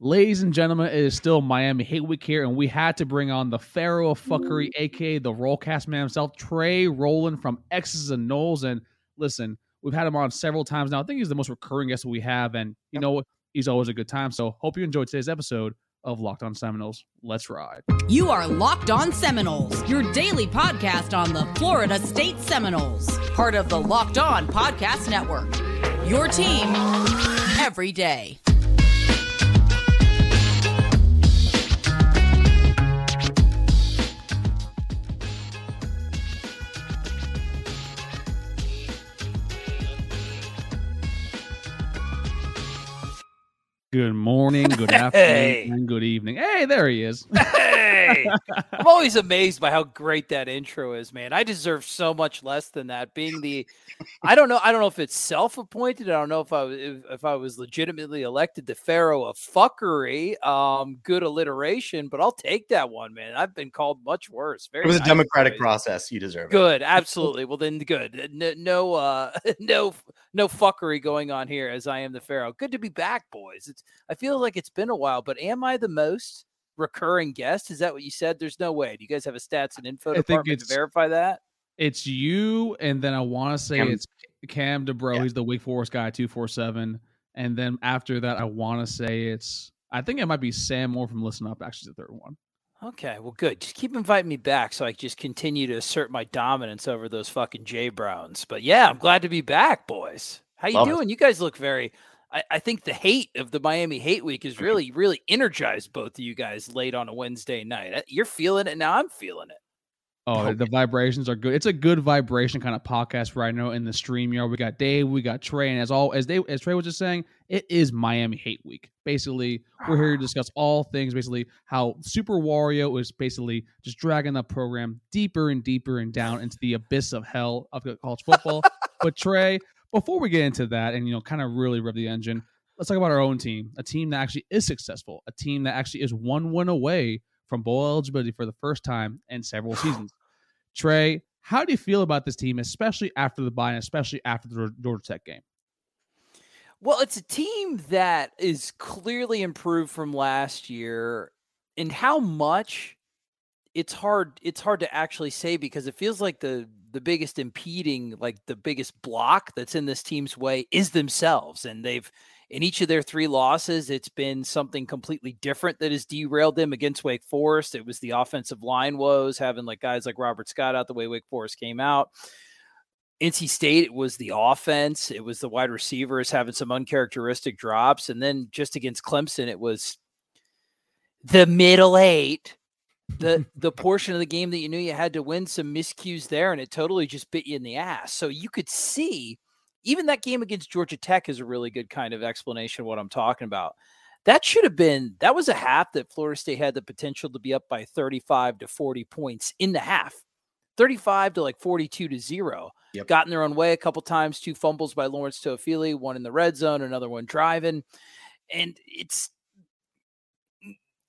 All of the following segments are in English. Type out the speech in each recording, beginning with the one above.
Ladies and gentlemen, it is still Miami Hate Week here, and we had to bring on the Pharaoh of Fuckery, aka the Rollcast man himself, Trey Roland from X's and Noles. And listen, we've had him on several times now. I think he's the most recurring guest we have, and you know what? He's always a good time. So hope you enjoyed today's episode of Locked On Seminoles. Let's ride. You are Locked On Seminoles, your daily podcast on the Florida State Seminoles, part of the Locked On Podcast Network. Your team every day. Good morning, good afternoon, and good evening. Hey, there he is. Hey, I'm always amazed by how great that intro is, man. I deserve so much less than that. Being the, I don't know, I don't know if it's self-appointed. I don't know if I was if, if I was legitimately elected the pharaoh of fuckery. Um, good alliteration, but I'll take that one, man. I've been called much worse. Very It was a democratic boys. process. You deserve it. Good, absolutely. Well, then, good. No, no, uh, no, no fuckery going on here. As I am the pharaoh. Good to be back, boys. It's. I feel like it's been a while, but am I the most recurring guest? Is that what you said? There's no way. Do you guys have a stats and info I think department to verify that? It's you, and then I want to say Cam- it's Cam DeBro. Yeah. He's the Wake Forest guy, two four seven. And then after that, I want to say it's. I think it might be Sam Moore from Listen Up. Actually, the third one. Okay, well, good. Just keep inviting me back so I can just continue to assert my dominance over those fucking J Browns. But yeah, I'm glad to be back, boys. How you Love it. doing? You guys look very. I, I think the hate of the Miami Hate Week has really, really energized both of you guys late on a Wednesday night. Uh, You're feeling it now. I'm feeling it. Oh, the vibrations are good. It's a good vibration kind of podcast right now in the stream yard. We got Dave, we got Trey, and as all as they as Trey was just saying, it is Miami Hate Week. Basically, we're here to discuss all things. Basically, how Super Wario is basically just dragging the program deeper and deeper and down into the abyss of hell of college football. but Trey, before we get into that and you know kind of really rev the engine, let's talk about our own team. A team that actually is successful. A team that actually is one win away from bowl eligibility for the first time in several seasons. Trey, how do you feel about this team, especially after the bye and especially after the Georgia Tech game? Well, it's a team that is clearly improved from last year. And how much it's hard it's hard to actually say because it feels like the the biggest impeding like the biggest block that's in this team's way is themselves and they've in each of their three losses it's been something completely different that has derailed them against Wake Forest it was the offensive line woes having like guys like Robert Scott out the way Wake Forest came out NC State, it was the offense, it was the wide receivers having some uncharacteristic drops. And then just against Clemson, it was the middle eight, the the portion of the game that you knew you had to win some miscues there, and it totally just bit you in the ass. So you could see even that game against Georgia Tech is a really good kind of explanation of what I'm talking about. That should have been that was a half that Florida State had the potential to be up by 35 to 40 points in the half. 35 to like 42 to 0 Yep. got in their own way a couple times. Two fumbles by Lawrence Toafili, one in the red zone, another one driving, and it's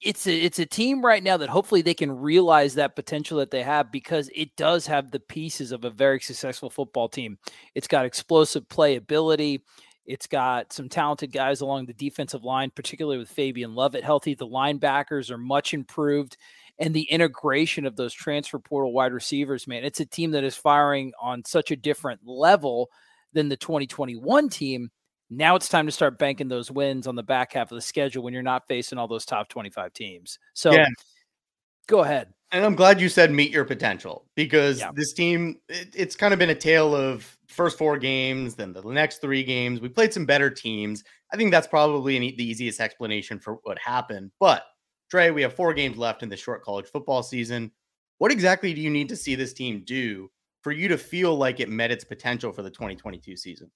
it's a it's a team right now that hopefully they can realize that potential that they have because it does have the pieces of a very successful football team. It's got explosive playability. It's got some talented guys along the defensive line, particularly with Fabian Lovett healthy. The linebackers are much improved and the integration of those transfer portal wide receivers, man, it's a team that is firing on such a different level than the 2021 team. Now it's time to start banking those wins on the back half of the schedule when you're not facing all those top 25 teams. So Yeah. go ahead. And I'm glad you said meet your potential because Yeah. this team, it, it's kind of been a tale of first four games, then the next three games. We played some better teams. I think that's probably an, the easiest explanation for what happened. But Trey, we have four games left in the short college football season. What exactly do you need to see this team do for you to feel like it met its potential for the 2022 season?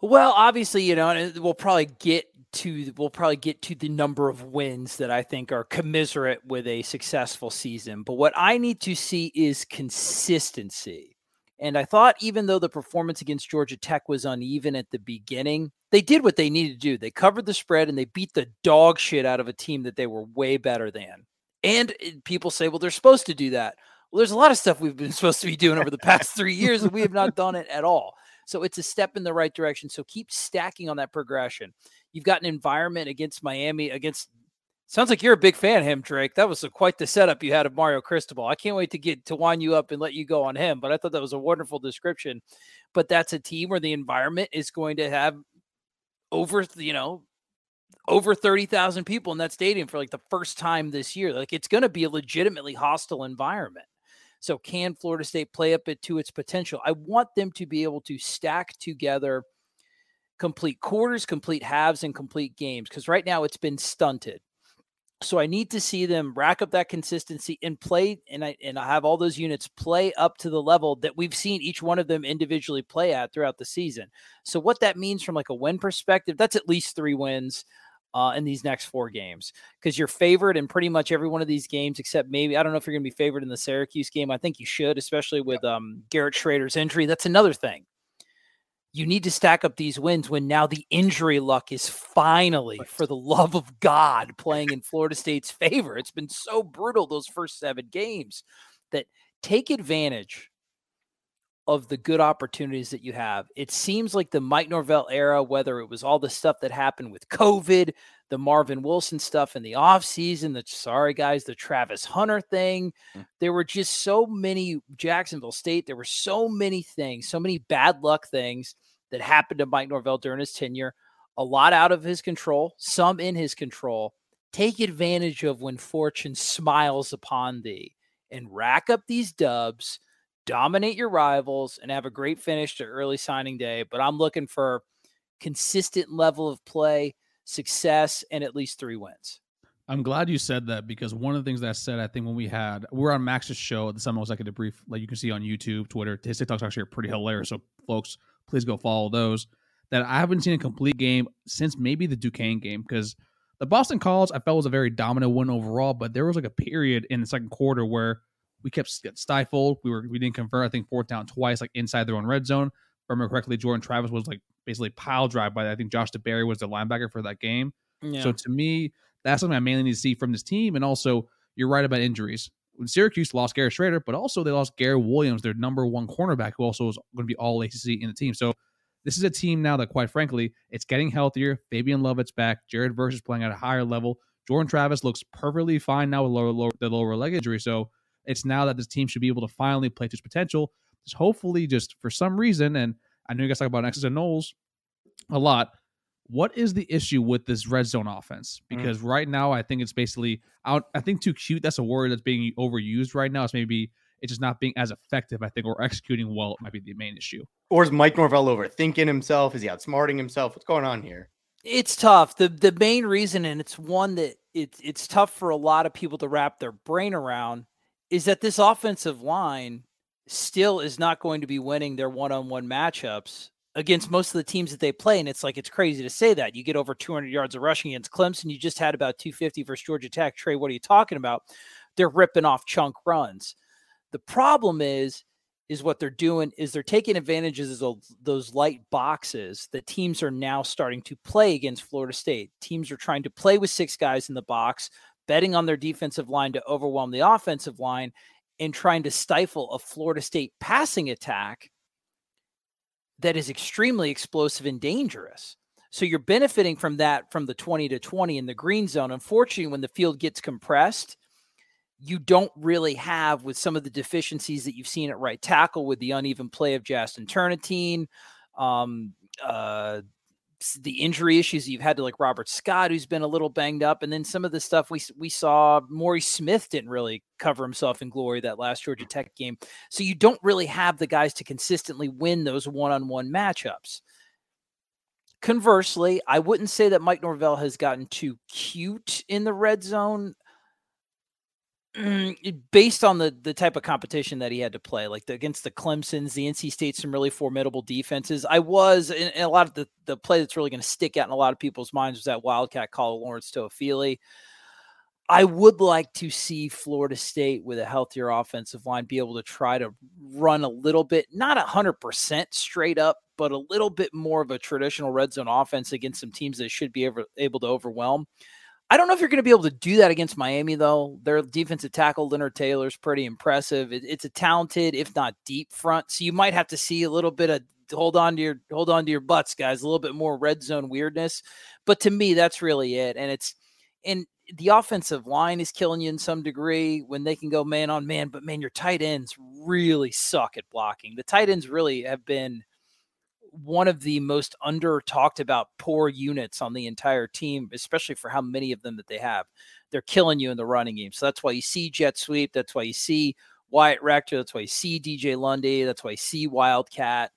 Well, obviously, you know, we'll probably get to we'll probably get to the number of wins that I think are commiserate with a successful season. But what I need to see is consistency. And I thought even though the performance against Georgia Tech was uneven at the beginning, they did what they needed to do. They covered the spread and they beat the dog shit out of a team that they were way better than. And people say, well, they're supposed to do that. Well, there's a lot of stuff we've been supposed to be doing over the past three years, and we have not done it at all. So it's a step in the right direction. So keep stacking on that progression. You've got an environment against Miami, against Sounds like you're a big fan of him, Drake. That was a, quite the setup you had of Mario Cristobal. I can't wait to get to wind you up and let you go on him. But I thought that was a wonderful description. But that's a team where the environment is going to have over, you know, over 30,000 people in that stadium for like the first time this year. Like it's going to be a legitimately hostile environment. So can Florida State play up it to its potential? I want them to be able to stack together complete quarters, complete halves, and complete games because right now it's been stunted. So I need to see them rack up that consistency and play, and I and I have all those units play up to the level that we've seen each one of them individually play at throughout the season. So what that means from like a win perspective, that's at least three wins uh, in these next four games because you're favored in pretty much every one of these games, except maybe I don't know if you're going to be favored in the Syracuse game. I think you should, especially with um, Garrett Shrader's injury. That's another thing you need to stack up these wins when now the injury luck is finally, for the love of God, playing in Florida State's favor. It's been so brutal those first seven games that take advantage of the good opportunities that you have. It seems like the Mike Norvell era, whether it was all the stuff that happened with COVID, the Marvin Wilson stuff in the offseason, the sorry guys, the Travis Hunter thing. Mm. There were just so many Jacksonville State. There were so many things, so many bad luck things that happened to Mike Norvell during his tenure. A lot out of his control, some in his control. Take advantage of when fortune smiles upon thee and rack up these dubs, dominate your rivals, and have a great finish to early signing day. But I'm looking for consistent level of play success, and at least three wins. I'm glad you said that because one of the things that I said, I think when we had we are on Max's show, at the Seminole Executive Brief, like you can see on YouTube, Twitter, his TikToks actually are pretty hilarious. So folks, please go follow those. That I haven't seen a complete game since maybe the Duquesne game because the Boston College I felt was a very dominant win overall, but there was like a period in the second quarter where we kept stifled. We were we didn't convert. I think fourth down twice, like inside their own red zone. If I remember correctly, Jordan Travis was like basically pile drive by I think Josh DeBerry was the linebacker for that game. Yeah. So to me, that's something I mainly need to see from this team. And also, you're right about injuries. When Syracuse lost Garrett Shrader, but also they lost Garrett Williams, their number one cornerback, who also was going to be all ACC in the team. So this is a team now that, quite frankly, it's getting healthier. Fabian Lovett's back. Jared Verse is playing at a higher level. Jordan Travis looks perfectly fine now with lower, lower, the lower leg injury. So it's now that this team should be able to finally play to its potential. Just hopefully, just for some reason, and I know you guys talk about X's and Noles a lot. What is the issue with this red zone offense? Mm. Because mm. right now, I think it's basically out. I think too cute. That's a word that's being overused right now. It's maybe it's just not being as effective. I think or executing well It might be the main issue. Or is Mike Norvell overthinking himself? Is he outsmarting himself? What's going on here? It's tough. the The main reason, and it's one that it's it's tough for a lot of people to wrap their brain around, is that this offensive line still is not going to be winning their one on one matchups against most of the teams that they play. And it's like, it's crazy to say that. You get over 200 yards of rushing against Clemson. You just had about 250 versus Georgia Tech. Trey, what are you talking about? They're ripping off chunk runs. The problem is, is what they're doing is they're taking advantages of those light boxes that teams are now starting to play against Florida State. Teams are trying to play with six guys in the box, betting on their defensive line to overwhelm the offensive line and trying to stifle a Florida State passing attack that is extremely explosive and dangerous. So you're benefiting from that from the 20 to 20 in the green zone. Unfortunately, when the field gets compressed, you don't really have with some of the deficiencies that you've seen at right tackle with the uneven play of Jazston Turnetine, um, uh, the injury issues you've had to like Robert Scott, who's been a little banged up, and then some of the stuff we we saw. Maury Smith didn't really cover himself in glory that last Georgia mm. Tech game, so you don't really have the guys to consistently win those one-on-one matchups. Conversely, I wouldn't say that Mike Norvell has gotten too cute in the red zone. Mm, based on the the type of competition that he had to play, like the, against the Clemson's, the NC State, some really formidable defenses. I was in, in a lot of the the play that's really going to stick out in a lot of people's minds was that Wildcat call of Lawrence Toafili. I would like to see Florida State with a healthier offensive line be able to try to run a little bit, not a hundred percent straight up, but a little bit more of a traditional red zone offense against some teams that should be able, able to overwhelm. I don't know if you're going to be able to do that against Miami, though. Their defensive tackle, Leonard Taylor, is pretty impressive. It, it's a talented, if not deep front. So you might have to see a little bit of hold on to your hold on to your butts, guys. A little bit more red zone weirdness. But to me, that's really it. And it's and the offensive line is killing you in some degree when they can go man on man. But man, your tight ends really suck at blocking. The tight ends really have been one of the most under talked about poor units on the entire team, especially for how many of them that they have. They're killing you in the running game. So that's why you see jet sweep. That's why you see Wyatt Rector. That's why you see DJ Lundy. That's why you see Wildcat.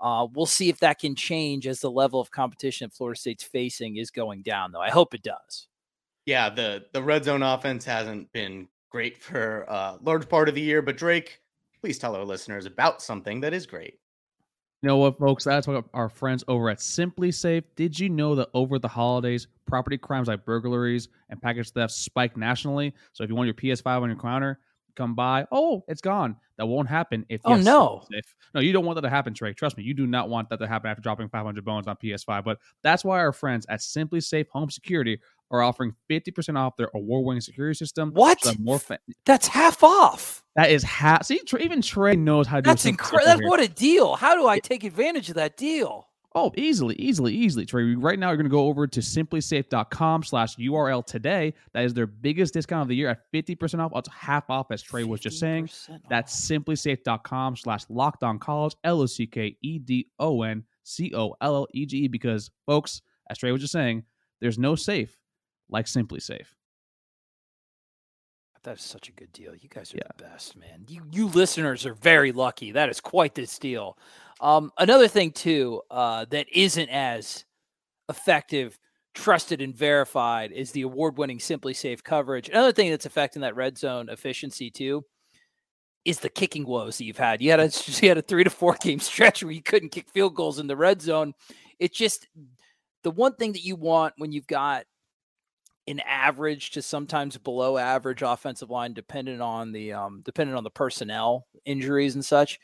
Uh, we'll see if that can change as the level of competition Florida State's facing is going down, though. I hope it does. Yeah, the the red zone offense hasn't been great for a large part of the year, but Drake, please tell our listeners about something that is great. You know what, folks? That's what our friends over at SimpliSafe. Did you know that over the holidays, property crimes like burglaries and package thefts spike nationally? So if you want your PS5 on your counter, come by. Oh, it's gone. That won't happen if. Oh no! If, no, you don't want that to happen, Trey. Trust me, you do not want that to happen after dropping 500 bones on PS5. But that's why our friends at SimpliSafe Home Security are offering 50% off their award-winning security system. What? So more fa- That's half off. that is half. See, even Trey knows how to do That's incredible. What a deal. How do I take advantage of that deal? Oh, easily, easily, easily, Trey. Right now, you're going to go over to simplisafe.com slash URL today. That is their biggest discount of the year at 50% off. It's half off, as Trey was just saying. 50% That's off. simplisafe.com slash locked on college, L O C K E D O N C O L L E G E. Because, folks, as Trey was just saying, there's no safe like SimpliSafe. That is such a good deal. You guys are Yeah. the best, man. You you listeners are very lucky. That is quite this deal. Um, another thing too uh, that isn't as effective, trusted, and verified is the award-winning SimpliSafe coverage. Another thing that's affecting that red zone efficiency too is the kicking woes that you've had. You had a you had a three to four game stretch where you couldn't kick field goals in the red zone. It's just the one thing that you want when you've got an average to sometimes below average offensive line, depending on the um, depending on the personnel injuries and such.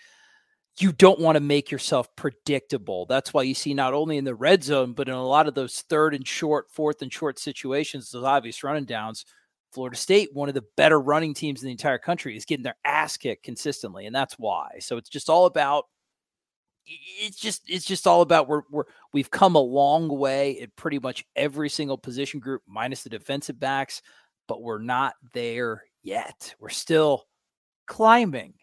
You don't want to make yourself predictable. That's why you see not only in the red zone, but in a lot of those third and short, fourth and short situations, those obvious running downs. Florida State, one of the better running teams in the entire country, is getting their ass kicked consistently, and that's why. So it's just all about it's just it's just all about we're, we're we've come a long way at pretty much every single position group minus the defensive backs but we're not there yet we're still climbing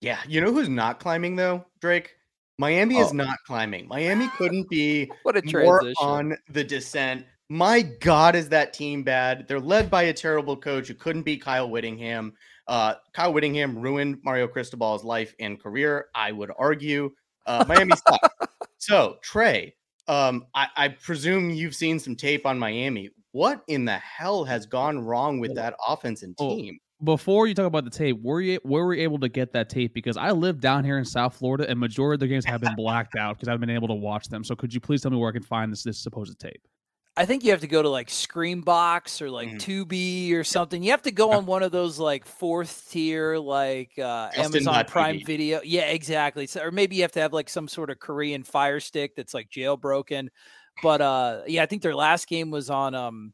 Yeah, you know who's not climbing though, Drake? Miami Oh. is not climbing. Miami couldn't be what a more on the descent. My God, is that team bad? They're led by a terrible coach who couldn't be Kyle Whittingham. Uh, Kyle Whittingham ruined Mario Cristobal's life and career. I would argue. Uh, Miami sucks. So Trey, um, I, I presume you've seen some tape on Miami. What in the hell has gone wrong with that offense and team? Before you talk about the tape, were you were we able to get that tape? Because I live down here in South Florida, and majority of the games have been blacked out because I've been able to watch them. So could you please tell me where I can find this this supposed tape? I think you have to go to like screambox or like Mhm. tubi or something you have to go on one of those like fourth tier like uh amazon Justin.tv. prime video yeah exactly so, or maybe you have to have like some sort of korean fire stick that's like jailbroken but uh yeah i think their last game was on um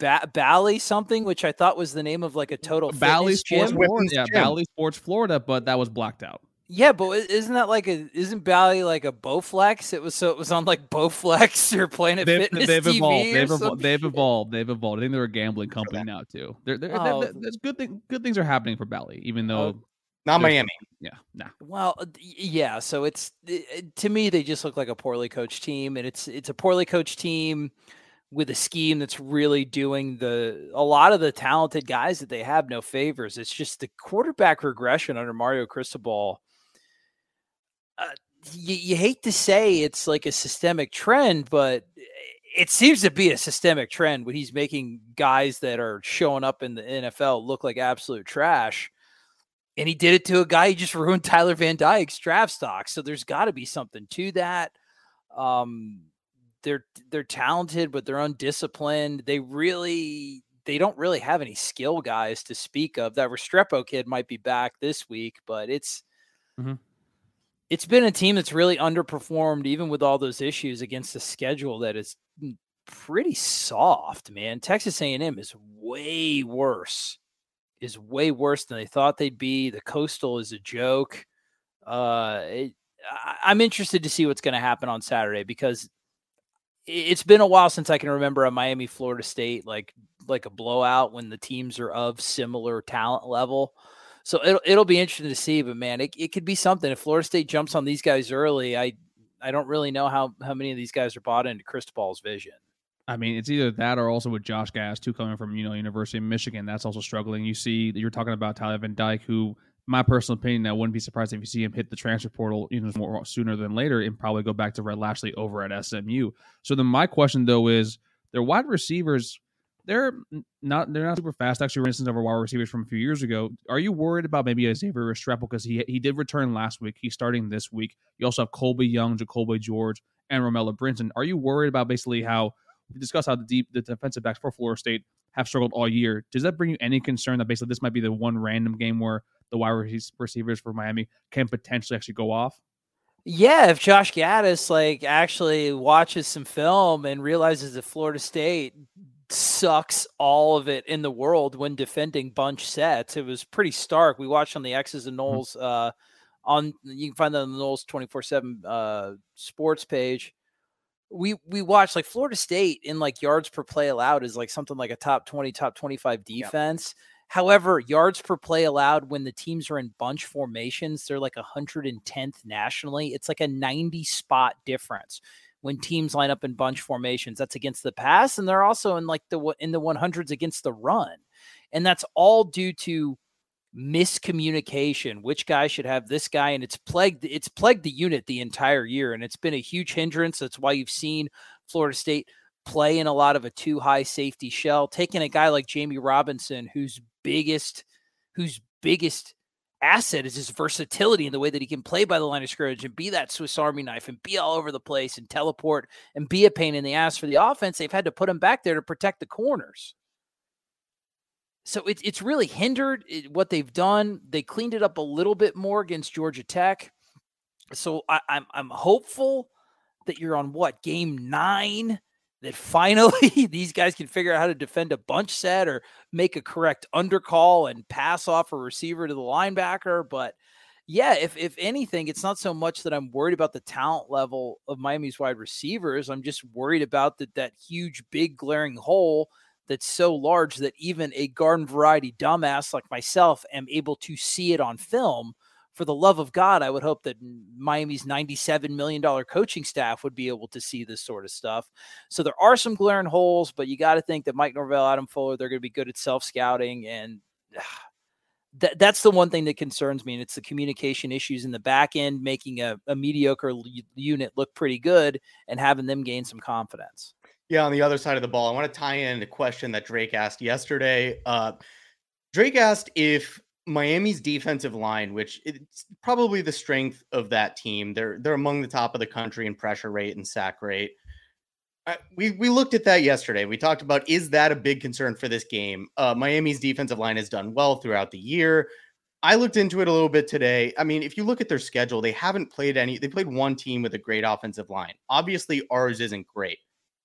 ba- Bally something, which I thought was the name of like a total Bally Sports gym. Florida, yeah, gym. Bally Sports Florida, but that was blacked out. Yeah, but isn't that like a isn't Bally like a Bowflex? It was so it was on like Bowflex or Planet They've, Fitness they've TV evolved. or They've, evolved. they've evolved. They've evolved. I think they're a gambling company now too. They're, they're, they're- Oh. they're- there's good thing, good things are happening for Bally, even though Not Miami. yeah, nah. Well, uh, yeah. So it's i- i- to me they just look like a poorly coached team, and it's it's a poorly coached team with a scheme that's really doing the a lot of the talented guys that they have no favors. It's just the quarterback regression under Mario Cristobal. Uh, you, you hate to say it's like a systemic trend, but it seems to be a systemic trend when he's making guys that are showing up in the NFL look like absolute trash. And he did it to a guy who just ruined Tyler Van Dyke's draft stock. So there's got to be something to that. Um, they're they're talented, but they're undisciplined. They really they don't really have any skill guys to speak of. That Restrepo kid might be back this week, but it's Mhm. It's been a team that's really underperformed, even with all those issues against a schedule that is pretty soft, man. Texas A&M is way worse. Is way worse than they thought they'd be. The Coastal is a joke. Uh, it, I'm interested to see what's going to happen on Saturday because it's been a while since I can remember a Miami Florida State like like a blowout when the teams are of similar talent level. So it'll it'll be interesting to see, but man, it, it could be something if Florida State jumps on these guys early. I I don't really know how how many of these guys are bought into Cristobal's vision. I mean, it's either that or also with Josh Gass, too coming from you know University of Michigan. That's also struggling. You see, you're talking about Tyler Van Dyke, who, my personal opinion, I wouldn't be surprised if you see him hit the transfer portal you know more sooner than later and probably go back to Rhett Lashlee over at SMU. So then my question though is, their wide receivers they're not they're not super fast. Actually, for instance, over wide receivers from a few years ago. Are you worried about maybe a Xavier Restrepo because he he did return last week? He's starting this week. You also have Colbie Young, Jacolby George, and Romello Brinson. Are you worried about basically how we discussed how the deep the defensive backs for Florida State have struggled all year? Does that bring you any concern that basically this might be the one random game where the wide receivers for Miami can potentially actually go off? Yeah, if Josh Gattis like actually watches some film and realizes that Florida State sucks all of it in the world when defending bunch sets. It was pretty stark. We watched on the X's and mm-hmm. Uh, on you can find that on the Noles 24/7 uh, sports page. We we watched like Florida State in like yards per play allowed is like something like a top 20 top 25 defense. Yep. However, yards per play allowed when the teams are in bunch formations, they're like 110th nationally. It's like a 90 spot difference when teams line up in bunch formations. That's against the pass, and they're also in like the in the 100s against the run, and that's all due to miscommunication. Which guy should have this guy, and it's plagued it's plagued the unit the entire year, and it's been a huge hindrance. That's why you've seen Florida State play in a lot of a too high safety shell, taking a guy like Jamie Robinson, whose biggest whose biggest asset is his versatility in the way that he can play by the line of scrimmage and be that Swiss Army knife and be all over the place and teleport and be a pain in the ass for the offense. They've had to put him back there to protect the corners. So it, it's really hindered what they've done. They cleaned it up a little bit more against Georgia Tech. So I, I'm I'm hopeful that you're on what game nine that finally these guys can figure out how to defend a bunch set or make a correct undercall and pass off a receiver to the linebacker. But yeah, if if anything, it's not so much that I'm worried about the talent level of Miami's wide receivers. I'm just worried about that that huge, big, glaring hole that's so large that even a garden variety dumbass like myself am able to see it on film for the love of God, I would hope that Miami's $97 million coaching staff would be able to see this sort of stuff. So there are some glaring holes, but you got to think that Mike Norvell, Adam Fuller, they're going to be good at self scouting. And th- that's the one thing that concerns me. And it's the communication issues in the back end, making a, a mediocre l- unit look pretty good and having them gain some confidence. Yeah, on the other side of the ball, I want to tie in a question that Drake asked yesterday. Uh, Drake asked if Miami's defensive line, which it's probably the strength of that team. They're they're among the top of the country in pressure rate and sack rate. Uh, we we looked at that yesterday. We talked about is that a big concern for this game? Uh, Miami's defensive line has done well throughout the year. I looked into it a little bit today. I mean, if you look at their schedule, they haven't played any. They played one team with a great offensive line. Obviously, ours isn't great.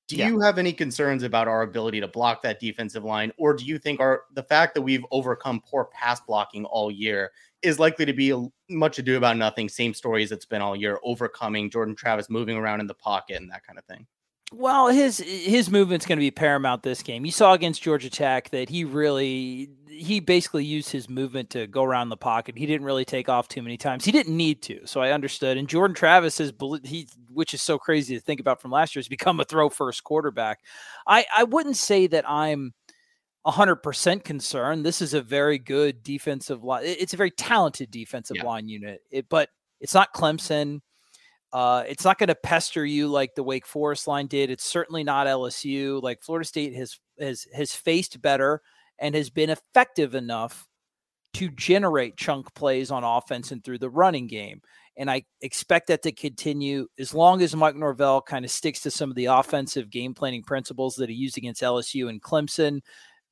Do yeah. you have any concerns about our ability to block that defensive line, or do you think our the fact that we've overcome poor pass blocking all year is likely to be a, much ado about nothing? Same story as it's been all year, overcoming Jordan Travis moving around in the pocket and that kind of thing. Well, his his movement's going to be paramount this game. You saw against Georgia Tech that he really he basically used his movement to go around the pocket. He didn't really take off too many times. He didn't need to, so I understood. And Jordan Travis has he which is so crazy to think about from last year has become a throw first quarterback. I I wouldn't say that I'm 100% concerned. This is a very good defensive line. It's a very talented defensive yeah. line unit. It, but it's not Clemson. Uh, it's not going to pester you like the Wake Forest line did. It's certainly not LSU. Like Florida State has has has faced better and has been effective enough to generate chunk plays on offense and through the running game. And I expect that to continue as long as Mike Norvell kind of sticks to some of the offensive game planning principles that he used against LSU and Clemson.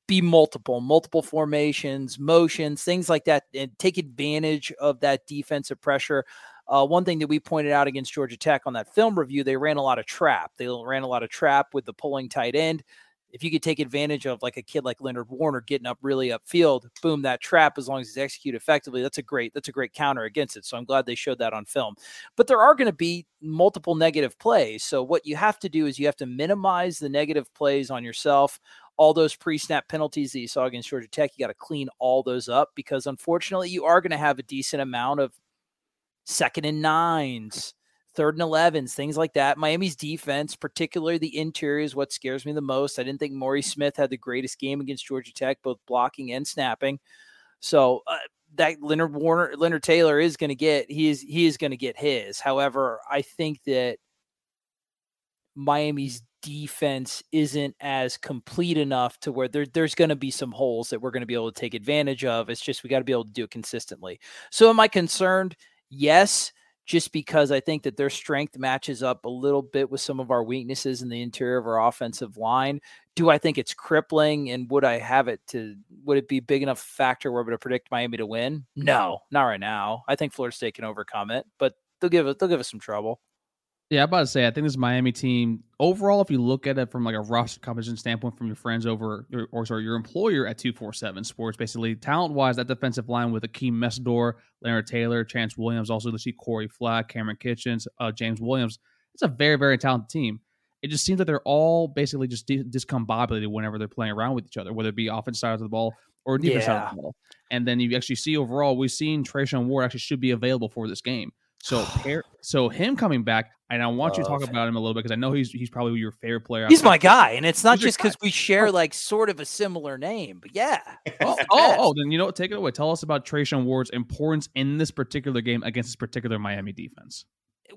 Be multiple, multiple formations, motions, things like that, and take advantage of that defensive pressure. Uh, one thing that we pointed out against Georgia Tech on that film review, they ran a lot of trap. They ran a lot of trap with the pulling tight end if you could take advantage of like a kid like Leonard Warner getting up really upfield, boom, that trap, as long as he's executed effectively, that's a great, that's a great counter against it. So I'm glad they showed that on film. But there are going to be multiple negative plays. So what you have to do is you have to minimize the negative plays on yourself. All those pre-snap penalties that you saw against Georgia Tech, you got to clean all those up because unfortunately you are going to have a decent amount of second and nines third and 11s, things like that. Miami's defense, particularly the interior, is what scares me the most. I didn't think Maurice Smith had the greatest game against Georgia Tech, both blocking and snapping. So uh, that Leonard Warner, Leonard Taylor is going to get he is he is going to get his. However, I think that Miami's defense isn't as complete enough to where there, there's going to be some holes that we're going to be able to take advantage of. It's just we got to be able to do it consistently. So, am I concerned? Yes just because I think that their strength matches up a little bit with some of our weaknesses in the interior of our offensive line. Do I think it's crippling? And would I have it to, would it be big enough factor where to predict Miami to win? No, not right now. I think Florida State can overcome it, but they'll give it, they'll give us some trouble. Yeah, I'm about to say I think this Miami team overall, if you look at it from like a roster composition standpoint, from your friends over or sorry, your employer at two four seven Sports, basically talent wise, that defensive line with Akeem Mesidor, Leonard Taylor, Chance Williams, also to see Corey Flagg, Kamren Kinchens, uh, James Williams. It's a very very talented team. It just seems that they're all basically just discombobulated whenever they're playing around with each other, whether it be offense side of the ball or defense yeah. side of the ball. And then you actually see overall, we've seen Treshaun Ward actually should be available for this game. So, so him coming back, and I want you to oh, talk about him a little bit because I know he's he's probably your favorite player. He's my guy, and it's not just because we share like sort of a similar name, but yeah. oh, oh, oh, then you know what? Take it away. Tell us about Treshaun Ward's importance in this particular game against this particular Miami defense.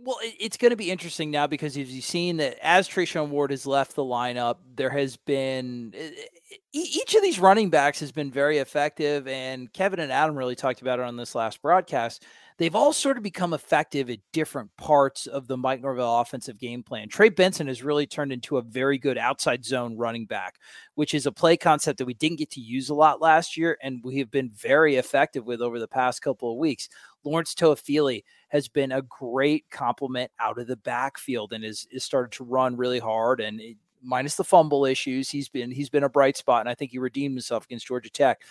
Well, it's going to be interesting now because as you've seen that as Treshaun Ward has left the lineup, there has been eh, eh, each of these running backs has been very effective, and Kevin and Adam really talked about it on this last broadcast they've all sort of become effective at different parts of the Mike Norvell offensive game plan. Trey Benson has really turned into a very good outside zone running back, which is a play concept that we didn't get to use a lot last year, and we have been very effective with over the past couple of weeks. Lawrence Toafili has been a great complement out of the backfield and is started to run really hard and it, minus the fumble issues, he's been he's been a bright spot, and I think he redeemed himself against Georgia Tech.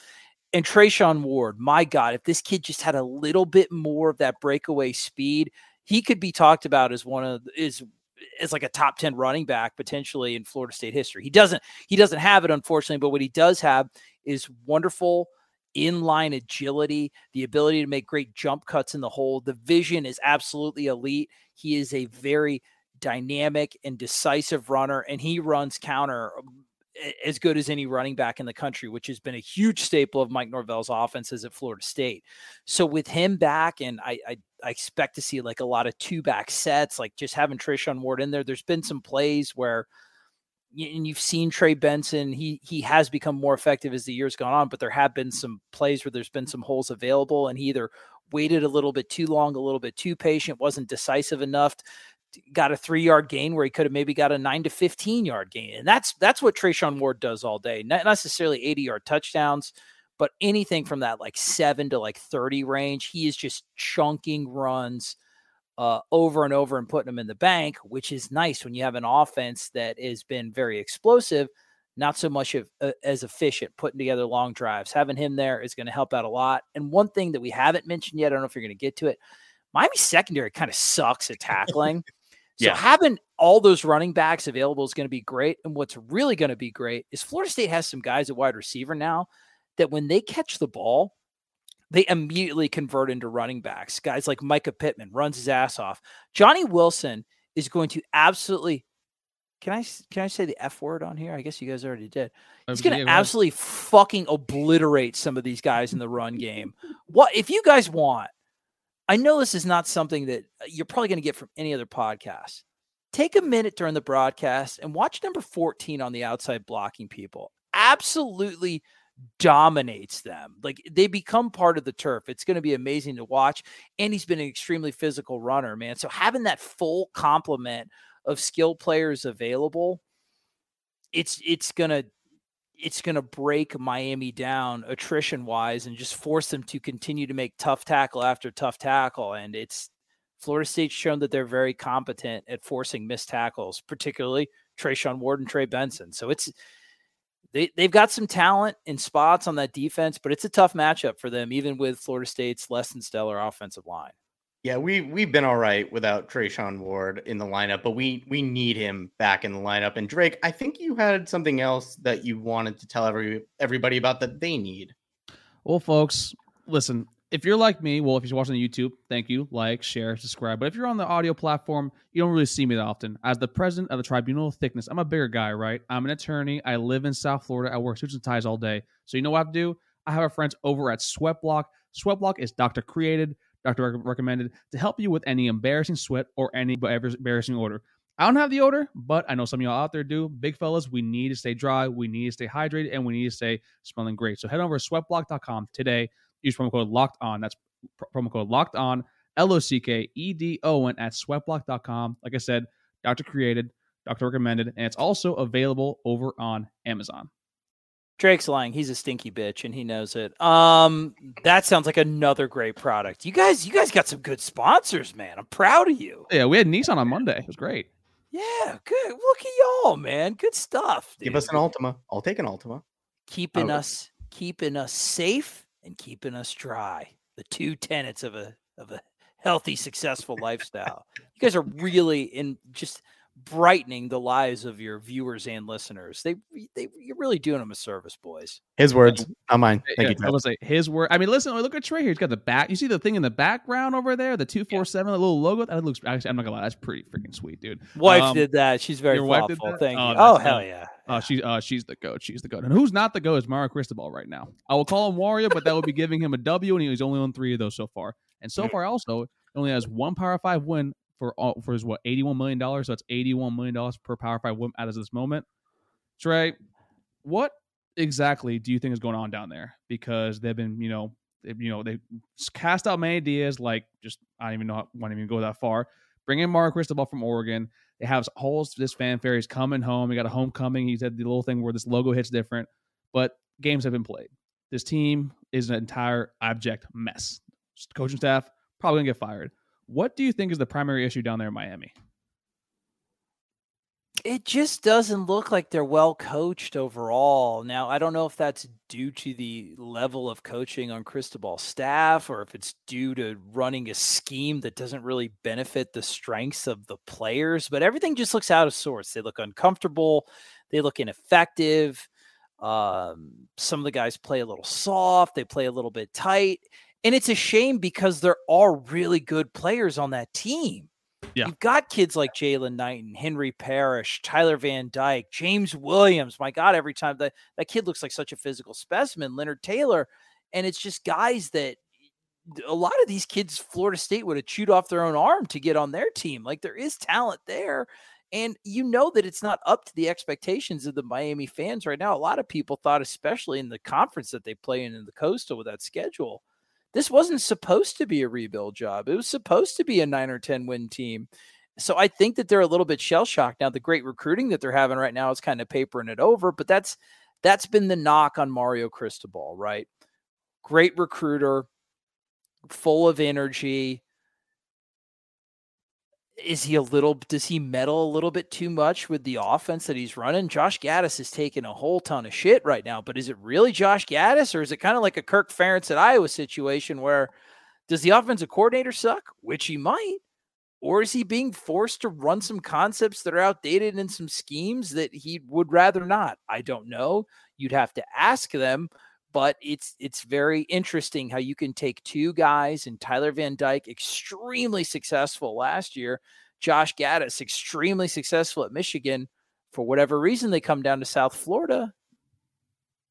And Treshaun Ward, my God, if this kid just had a little bit more of that breakaway speed, he could be talked about as one of is as like a top 10 running back potentially in Florida State history. He doesn't he doesn't have it unfortunately, but what he does have is wonderful inline agility, the ability to make great jump cuts in the hole. The vision is absolutely elite. He is a very dynamic and decisive runner and he runs counter um, as good as any running back in the country, which has been a huge staple of Mike Norvell's offenses at Florida State. So with him back, and I, I, I expect to see like a lot of two back sets, like just having Treshaun Ward in there. There's been some plays where, and you've seen Trey Benson. He he has become more effective as the years gone on, but there have been some plays where there's been some holes available, and he either waited a little bit too long, a little bit too patient, wasn't decisive enough got a three yard gain where he could have maybe got a nine to 15 yard gain. And that's, that's what Treshaun Ward does all day. Not necessarily 80 yard touchdowns, but anything from that like seven to like 30 range, he is just chunking runs uh, over and over and putting them in the bank, which is nice when you have an offense that has been very explosive, not so much of, uh, as efficient, putting together long drives. Having him there is going to help out a lot. And one thing that we haven't mentioned yet, I don't know if you're going to get to it. Miami secondary kind of sucks at tackling. So yeah. having all those running backs available is going to be great. And what's really going to be great is Florida State has some guys at wide receiver now that when they catch the ball, they immediately convert into running backs. Guys like Mycah Pittman runs his ass off. Johnny Wilson is going to absolutely can I can I say the F word on here? I guess you guys already did. He's going to absolutely fucking obliterate some of these guys in the run game. What if you guys want I know this is not something that uh, you're probably going to get from any other podcast. Take a minute during the broadcast and watch number 14 on the outside blocking people. Absolutely dominates them. Like they become part of the turf. It's going to be amazing to watch. And he's been an extremely physical runner, man. So having that full complement of skill players available, it's it's going to it's going to break Miami down attrition wise and just force them to continue to make tough tackle after tough tackle. And it's, Florida State's shown that they're very competent at forcing missed tackles, particularly Treshaun Ward and Trey Benson. So it's they they've got some talent in spots on that defense, but it's a tough matchup for them, even with Florida State's less than stellar offensive line. Yeah, we we've been all right without Treshaun Ward in the lineup, but we we need him back in the lineup. And Drake, I think you had something else that you wanted to tell every everybody about that they need. Well, folks, listen. If you're like me, well, if you're watching the YouTube, thank you, like, share, subscribe. But if you're on the audio platform, you don't really see me that often. As the president of the Tribunal of Thickness, I'm a bigger guy, right? I'm an attorney. I live in South Florida. I wear suits and ties all day. So you know what I have to do? I have our friends over at Sweatblock. Sweatblock is doctor created doctor recommended to help you with any embarrassing sweat or any embarrassing odor. I don't have the odor, but I know some of y'all out there do. Big fellas, we need to stay dry, we need to stay hydrated, and we need to stay smelling great. So head over to sweatblock.com today. Use promo code locked on. That's promo code locked on, L O C K E D O N at sweatblock.com. Like I said, doctor created, doctor recommended, and it's also available over on Amazon. Drake's lying. He's a stinky bitch and he knows it. Um, that sounds like another great product. You guys, you guys got some good sponsors, man. I'm proud of you. Yeah, we had Nissan on Monday. It was great. Yeah, good. Look at y'all, man. Good stuff. Dude. Give us an Altima. I'll take an Altima. Keeping us, keeping us safe and keeping us dry. The two tenets of a of a healthy, successful lifestyle. You guys are really in just brightening the lives of your viewers and listeners. They, they, you're really doing them a service, boys. His words, not mine. Thank yeah, you. I was say his word. I mean, listen, look at Trey here. He's got the back. You see the thing in the background over there, the two four seven, the little logo. That looks. Actually, I'm not gonna lie, that's pretty freaking sweet, dude. Wife um, did that. She's very thoughtful. Thank oh, you. Oh hell yeah. Uh, she's uh, she's the goat. She's the goat. And who's not the goat is Mario Cristobal right now. I will call him Wario, but that would be giving him a W, and he's only on three of those so far. And so far, also, only has one Power Five win for all for his what eighty one million dollars. So that's eighty one million dollars per Power Five win out of this moment. Trey, what exactly do you think is going on down there? Because they've been, you know, they, you know, they cast out many ideas like just I don't even know, want to even go that far. Bring in Mark Cristobal from Oregon. They have holes. This fanfare. He's coming home. He got a homecoming. He said the little thing where this logo hits different, but games have been played. This team is an entire abject mess. Coaching staff probably gonna get fired. What do you think is the primary issue down there in Miami? It just doesn't look like they're well coached overall. Now, I don't know if that's due to the level of coaching on Cristobal's staff or if it's due to running a scheme that doesn't really benefit the strengths of the players, but everything just looks out of sorts. They look uncomfortable, they look ineffective. Um, some of the guys play a little soft, they play a little bit tight. And it's a shame because there are really good players on that team. Yeah. You've got kids like Jaylan Knighton, Henry Parrish, Tyler Van Dyke, James Williams. My God, every time that that kid looks like such a physical specimen, Leonard Taylor. And it's just guys that a lot of these kids, Florida State would have chewed off their own arm to get on their team. Like there is talent there. And you know that it's not up to the expectations of the Miami fans right now. A lot of people thought, especially in the conference that they play in in the coastal with that schedule, this wasn't supposed to be a rebuild job. It was supposed to be a nine or 10 win team. So I think that they're a little bit shell shocked. Now, the great recruiting that they're having right now is kind of papering it over, but that's that's been the knock on Mario Cristobal, right? Great recruiter, full of energy, is he a little does he meddle a little bit too much with the offense that he's running? Josh Gattis is taking a whole ton of shit right now, but is it really Josh Gattis or is it kind of like a Kirk Ferentz at Iowa situation where does the offensive coordinator suck, which he might, or is he being forced to run some concepts that are outdated and some schemes that he would rather not? I don't know. You'd have to ask them, but it's it's very interesting how you can take two guys and Tyler Van Dyke, extremely successful last year, Josh Gattis, extremely successful at Michigan. For whatever reason, they come down to South Florida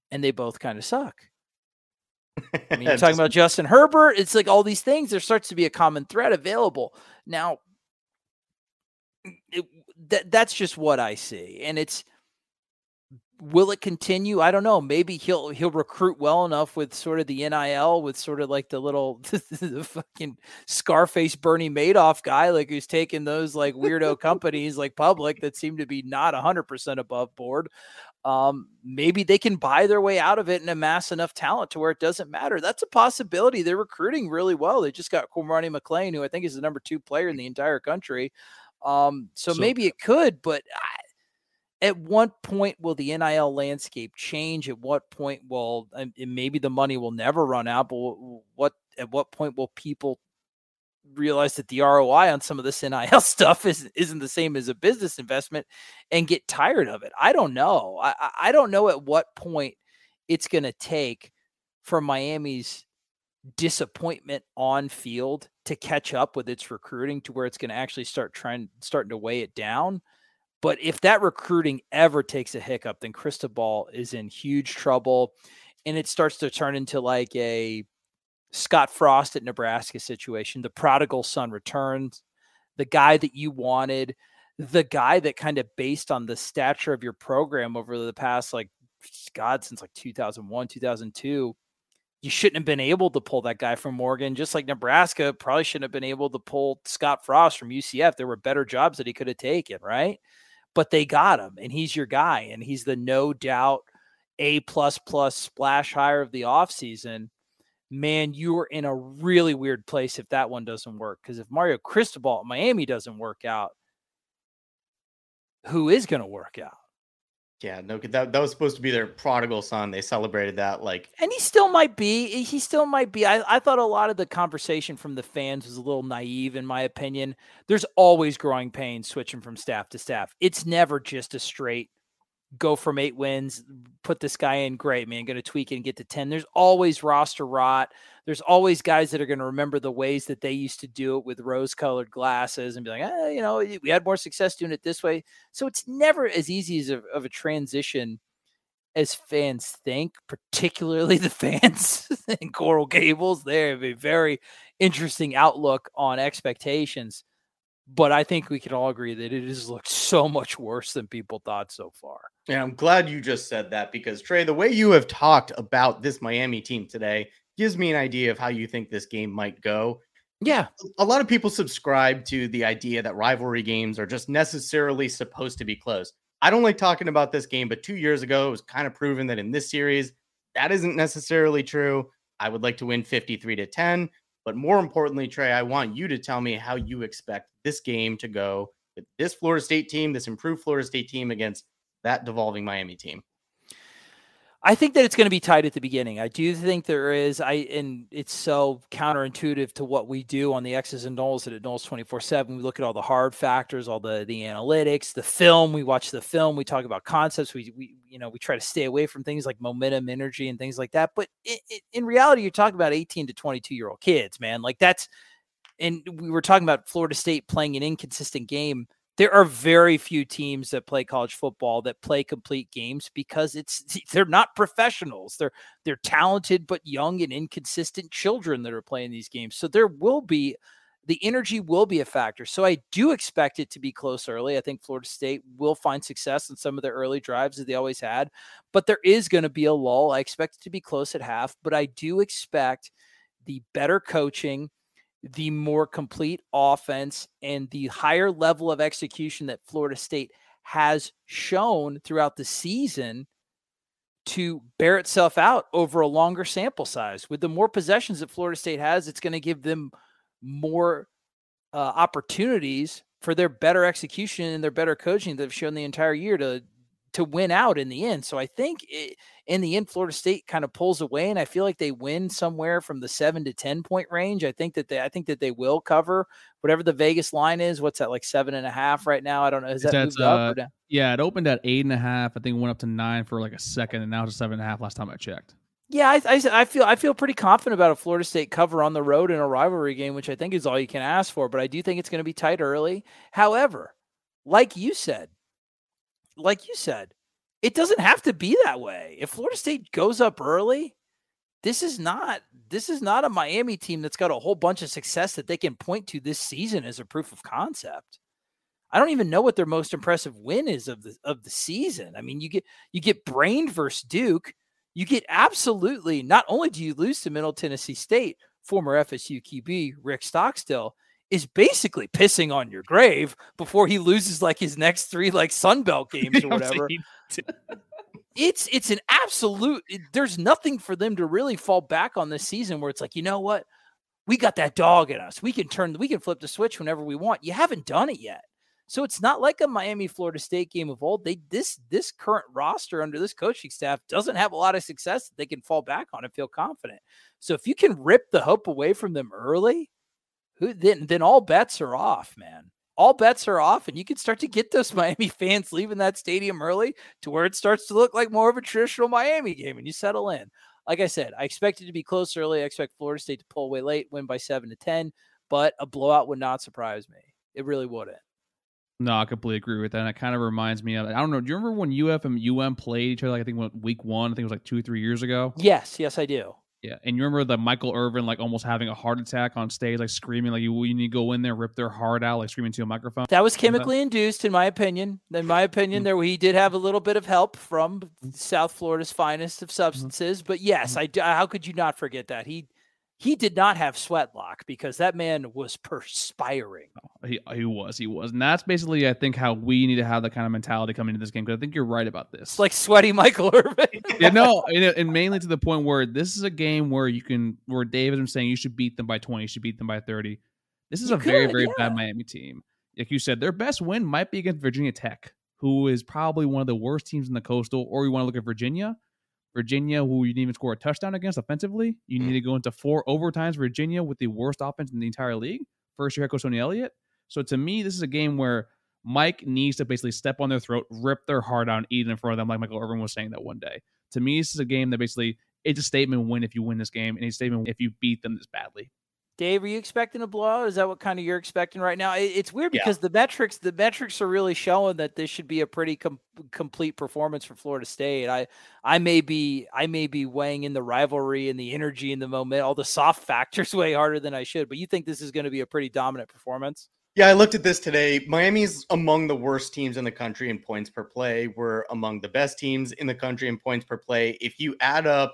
and they both kind of suck. I mean, you're talking about Justin Herbert. It's like all these things. There starts to be a common thread available now. It, that that's just what I see, and it's will it continue? I don't know. Maybe he'll he'll recruit well enough with sort of the NIL, with sort of like the little the fucking Scarface Bernie Madoff guy, like who's taking those like weirdo companies like public that seem to be not hundred percent above board. um, maybe they can buy their way out of it and amass enough talent to where it doesn't matter. That's a possibility. They're recruiting really well. They just got Cormani McClain, who I think is the number two player in the entire country. Um, so, so, maybe it could, but I, at what point will the NIL landscape change? At what point will maybe the money will never run out? But what at what point will people realize that the ROI on some of this NIL stuff is, isn't the same as a business investment and get tired of it. I don't know. I, I don't know at what point it's going to take for Miami's disappointment on field to catch up with its recruiting to where it's going to actually start trying starting to weigh it down. But if that recruiting ever takes a hiccup, then Cristobal is in huge trouble and it starts to turn into like a Scott Frost at Nebraska situation. The prodigal son returns, the guy that you wanted, the guy that kind of based on the stature of your program over the past, like, God, since like 2001, 2002, you shouldn't have been able to pull that guy from Oregon, just like Nebraska probably shouldn't have been able to pull Scott Frost from UCF. There were better jobs that he could have taken, right? But they got him, and he's your guy, and he's the no doubt A plus plus splash hire of the offseason man, you are in a really weird place if that one doesn't work. Because if Mario Cristobal at Miami doesn't work out, who is going to work out? Yeah, no, that that was supposed to be their prodigal son. They celebrated that like, and he still might be. He still might be. I, I thought a lot of the conversation from the fans was a little naive, in my opinion. There's always growing pains switching from staff to staff. It's never just a straight go from eight wins, put this guy in, great, man, going to tweak it and get to 10. There's always roster rot. There's always guys that are going to remember the ways that they used to do it with rose colored glasses and be like, eh, you know, we had more success doing it this way. So it's never as easy as a, of a transition as fans think, particularly the fans in Coral Gables. They have a very interesting outlook on expectations but I think we can all agree that it has looked so much worse than people thought so far. Yeah, I'm glad you just said that because Trey, the way you have talked about this Miami team today gives me an idea of how you think this game might go. Yeah. A lot of people subscribe to the idea that rivalry games are just necessarily supposed to be close. I don't like talking about this game, but two years ago, it was kind of proven that in this series, that isn't necessarily true. I would like to win 53 to 10. But more importantly, Trey, I want you to tell me how you expect this game to go with this Florida State team, this improved Florida State team against that devolving Miami team. I think that it's going to be tight at the beginning. I do think there is. I and it's so counterintuitive to what we do on the X's and Noles at Noles twenty four seven. We look at all the hard factors, all the the analytics, the film. We watch the film. We talk about concepts. We we you know we try to stay away from things like momentum, energy, and things like that. But it, it, in reality, you're talking about eighteen to twenty two year old kids, man. Like that's. And we were talking about Florida State playing an inconsistent game there are very few teams that play college football that play complete games because it's they're not professionals. They're they're talented but young and inconsistent children that are playing these games. So there will be the energy will be a factor. So I do expect it to be close early. I think Florida State will find success in some of their early drives as they always had, but there is going to be a lull. I expect it to be close at half, but I do expect the better coaching the more complete offense and the higher level of execution that Florida State has shown throughout the season to bear itself out over a longer sample size. With the more possessions that Florida State has, it's going to give them more uh, opportunities for their better execution and their better coaching that have shown the entire year to to win out in the end. So I think it, in the end, Florida State kind of pulls away, and I feel like they win somewhere from the seven to ten point range. I think that they, I think that they will cover whatever the Vegas line is. What's that like seven and a half right now? I don't know. Is that moved uh, up or down? Yeah, it opened at eight and a half. I think it went up to nine for like a second, and now it's seven and a half. Last time I checked. Yeah, I, I, I, feel I feel pretty confident about a Florida State cover on the road in a rivalry game, which I think is all you can ask for. But I do think it's going to be tight early. However, like you said, like you said, it doesn't have to be that way. If Florida State goes up early, this is not this is not a Miami team that's got a whole bunch of success that they can point to this season as a proof of concept. I don't even know what their most impressive win is of the of the season. I mean, you get you get brained versus Duke. You get absolutely not only do you lose to Middle Tennessee State, former FSU QB Rick Stockstill, is basically pissing on your grave before he loses like his next three like Sun Belt games or whatever. it's it's an absolute there's nothing for them to really fall back on this season where it's like, you know what? We got that dog in us. We can turn we can flip the switch whenever we want. You haven't done it yet. So it's not like a Miami Florida State game of old. They this this current roster under this coaching staff doesn't have a lot of success that they can fall back on and feel confident. So if you can rip the hope away from them early, who then then all bets are off, man. All bets are off, and you can start to get those Miami fans leaving that stadium early to where it starts to look like more of a traditional Miami game, and you settle in. Like I said, I expect it to be close early. I expect Florida State to pull away late, win by seven to ten, but a blowout would not surprise me. It really wouldn't. No, I completely agree with that. And it kind of reminds me of I don't know. Do you remember when UF and UM played each other? Like I think week one. I think it was like two, or three years ago. Yes, yes, I do. Yeah, and you remember the Michael Irvin like almost having a heart attack on stage, like screaming, like you, you need to go in there, rip their heart out, like screaming to a microphone. That was chemically induced, in my opinion. In my opinion, mm-hmm. there he did have a little bit of help from South Florida's finest of mm-hmm. substances. But yes, mm-hmm. I how could you not forget that he he did not have sweatlock because that man was perspiring. Oh, he, he was, he was. And that's basically, I think, how we need to have that kind of mentality coming into this game. Because I think you're right about this. It's like sweaty Michael Irvin. yeah, no, and, and, mainly to the point where this is a game where you can, where David is saying you should beat them by 20, you should beat them by 30. This is you a could, very, very yeah. bad Miami team. Like you said, their best win might be against Virginia Tech, who is probably one of the worst teams in the coastal, or you want to look at Virginia Virginia, who you didn't even score a touchdown against offensively. You mm. need to go into four overtimes. Virginia with the worst offense in the entire league. First year head coach Tony Elliott. So to me, this is a game where Mike needs to basically step on their throat, rip their heart out, and eat it in front of them, like Michael Irvin was saying that one day. To me, this is a game that basically it's a statement win if you win this game, and a statement if you beat them this badly. Dave, are you expecting a blowout? Is that what kind of you're expecting right now? It's weird because yeah. the metrics, the metrics are really showing that this should be a pretty com- complete performance for Florida State. I, I may be, I may be weighing in the rivalry and the energy and the moment, all the soft factors way harder than I should. But you think this is going to be a pretty dominant performance? Yeah, I looked at this today. Miami's among the worst teams in the country in points per play. We're among the best teams in the country in points per play. If you add up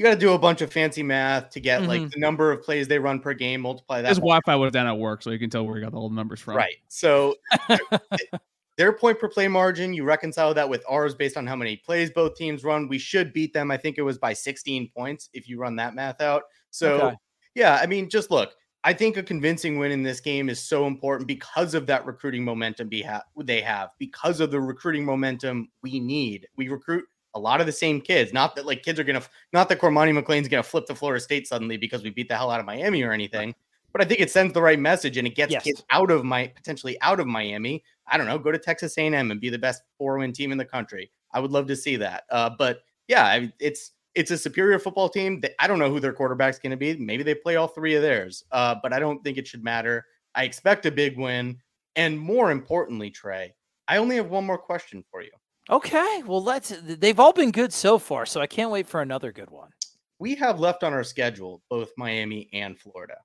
you got to do a bunch of fancy math to get mm-hmm. like the number of plays they run per game, multiply that. His Wi-Fi was down at work, so you can tell where he got all the numbers from. Right. So their point per play margin, you reconcile that with ours based on how many plays both teams run. We should beat them. I think it was by 16 points if you run that math out. So okay. yeah, I mean, just look. I think a convincing win in this game is so important because of that recruiting momentum they have, because of the recruiting momentum we need. We recruit a lot of the same kids. Not that like kids are gonna, not that Cormani McClain's gonna flip to Florida State suddenly because we beat the hell out of Miami or anything. But I think it sends the right message and it gets yes. kids out of my potentially out of Miami. I don't know, go to Texas A&M and be the best four-win team in the country. I would love to see that. Uh, but yeah, it's it's a superior football team. I don't know who their quarterback's going to be. Maybe they play all three of theirs, uh, but I don't think it should matter. I expect a big win, and more importantly, Trey, I only have one more question for you. Okay, well let's. They've all been good so far, so I can't wait for another good one. We have left on our schedule both Miami and Florida.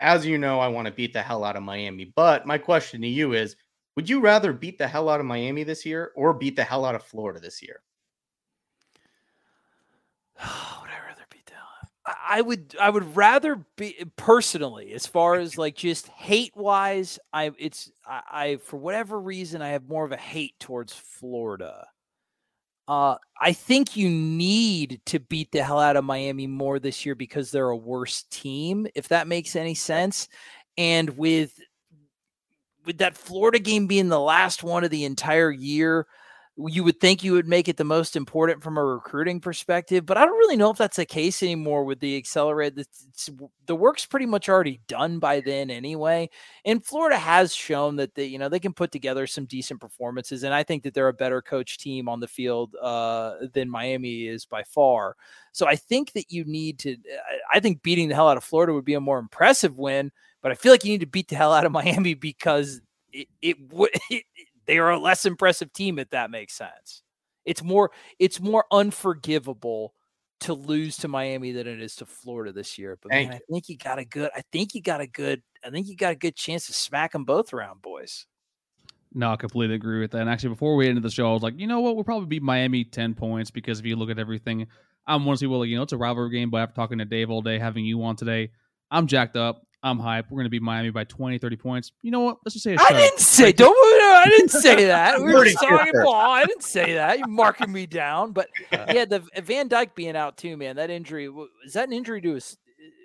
As you know, I want to beat the hell out of Miami, but my question to you is: Would you rather beat the hell out of Miami this year or beat the hell out of Florida this year? I would I would rather be personally as far as like just hate wise I it's I, I, for whatever reason I have more of a hate towards Florida. Uh I think you need to beat the hell out of Miami more this year because they're a worse team if that makes any sense and with with that Florida game being the last one of the entire year you would think you would make it the most important from a recruiting perspective, but I don't really know if that's the case anymore with the accelerated. The work's pretty much already done by then anyway. And Florida has shown that they, you know, they can put together some decent performances, and I think that they're a better coach team on the field uh, than Miami is by far. So I think that you need to. I think beating the hell out of Florida would be a more impressive win, but I feel like you need to beat the hell out of Miami because it, it would. They are a less impressive team if that makes sense. It's more it's more unforgivable to lose to Miami than it is to Florida this year. But man, I think you got a good I think you got a good I think you got a good chance to smack them both around, boys. No, I completely agree with that. And actually, before we ended the show, I was like, you know what? We'll probably beat Miami 10 points because if you look at everything, I'm one of these people, like, you know, it's a rivalry game. But after talking to Dave all day, having you on today, I'm jacked up. I'm hype. We're going to beat Miami by 20, 30 points. You know what? Let's just say a I didn't say don't. I didn't say that. We were Heard it talking first. ball. I didn't say that. You're marking me down. But yeah, the Van Dyke being out too, man. That injury is that an injury to his?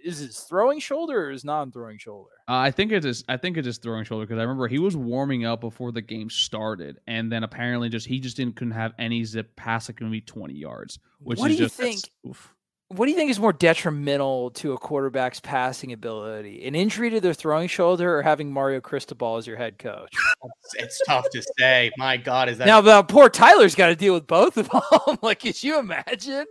Is his throwing shoulder or his non-throwing shoulder? Uh, I think it is. I think it is just throwing shoulder because I remember he was warming up before the game started, and then apparently just he just didn't couldn't have any zip past like maybe twenty yards. Which What is do you just that's- think- oof. What do you think is more detrimental to a quarterback's passing ability? An injury to their throwing shoulder or having Mario Cristobal as your head coach? It's, it's tough to say. My God, is that now, the poor Tyler's got to deal with both of them. like, could you imagine?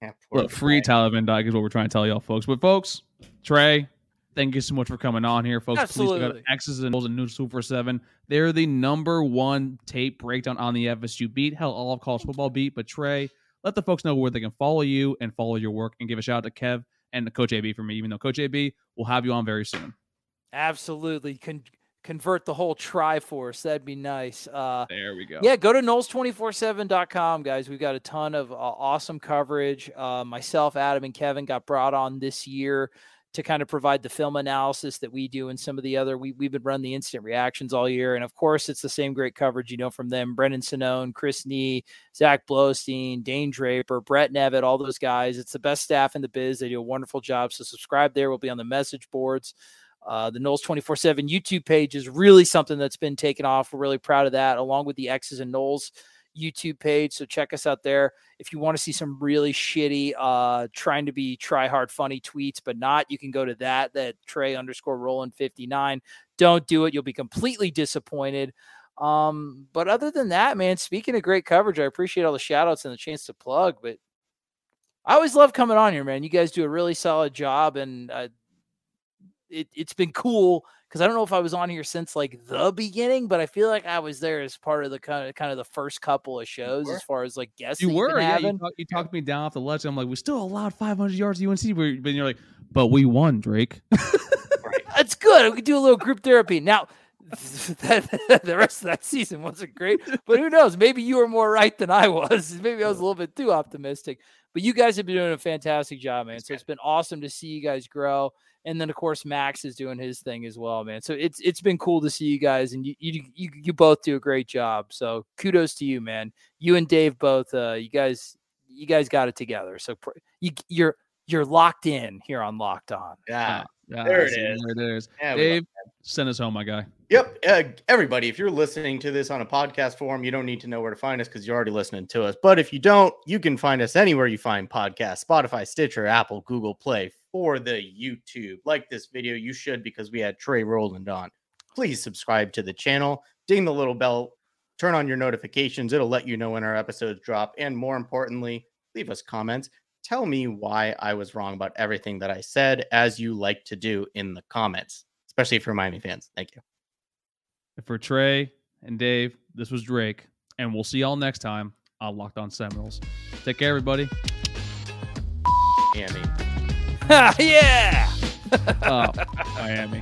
Yeah, Look, free. Tyler Van Dyke is what we're trying to tell y'all, folks. But folks, Trey, thank you so much for coming on here, folks. Please check Absolutely. X's and O's and News Super Seven. They're the number one tape breakdown on the FSU beat. Hell, all of college football beat. But Trey, let the folks know where they can follow you and follow your work, and give a shout out to Kev and Coach AB for me. Even though Coach AB will have you on very soon. Absolutely. Con- convert the whole Triforce. That'd be nice. Uh, There we go. Yeah, go to noles247.com, guys. We've got a ton of uh, awesome coverage. Uh, myself, Adam, and Kevin got brought on this year to kind of provide the film analysis that we do and some of the other. We, we've been running the instant reactions all year. And of course, it's the same great coverage you know from them Brendan Sonnone, Chris Nee, Zach Blostein, Dane Draper, Brett Nevitt, all those guys. It's the best staff in the biz. They do a wonderful job. So subscribe there. We'll be on the message boards. Uh, the Noles 24 7 YouTube page is really something that's been taken off. We're really proud of that, along with the X's and Noles YouTube page. So check us out there. If you want to see some really shitty, uh, trying to be try hard funny tweets, but not, you can go to that, that Trey underscore Roland 59. Don't do it. You'll be completely disappointed. Um, but other than that, man, speaking of great coverage, I appreciate all the shout outs and the chance to plug, but I always love coming on here, man. You guys do a really solid job, and uh, it, it's been cool because I don't know if I was on here since like the beginning, but I feel like I was there as part of the kind of kind of the first couple of shows as far as like guests. You that you've been were, yeah. You, talk, you talked me down off the ledge. I'm like, we still allowed 500 yards UNC, but but you're like, but we won, Drake. That's good. We could do a little group therapy now. that, the rest of that season wasn't great, but who knows? Maybe you were more right than I was. Maybe I was a little bit too optimistic. But you guys have been doing a fantastic job, man. So it's been awesome to see you guys grow. And then of course Max is doing his thing as well, man. So it's it's been cool to see you guys, and you you you, you both do a great job. So kudos to you, man. You and Dave both. Uh, you guys you guys got it together. So pr- you you're you're locked in here on Locked On. Yeah. Yeah, There it see, is. There it is. Yeah, Dave, send us home, my guy. Yep. Uh, everybody, if you're listening to this on a podcast form, you don't need to know where to find us because you're already listening to us. But if you don't, you can find us anywhere you find podcasts Spotify, Stitcher, Apple, Google Play for the YouTube. Like this video, you should because we had Trey Roland on. Please subscribe to the channel, ding the little bell, turn on your notifications. It'll let you know when our episodes drop. And more importantly, leave us comments. Tell me why I was wrong about everything that I said, as you like to do in the comments, especially for Miami fans. Thank you. For Trey and Dave, this was Drake, and we'll see y'all next time on Locked On Seminoles. Take care, everybody. Miami. yeah. Oh, Miami.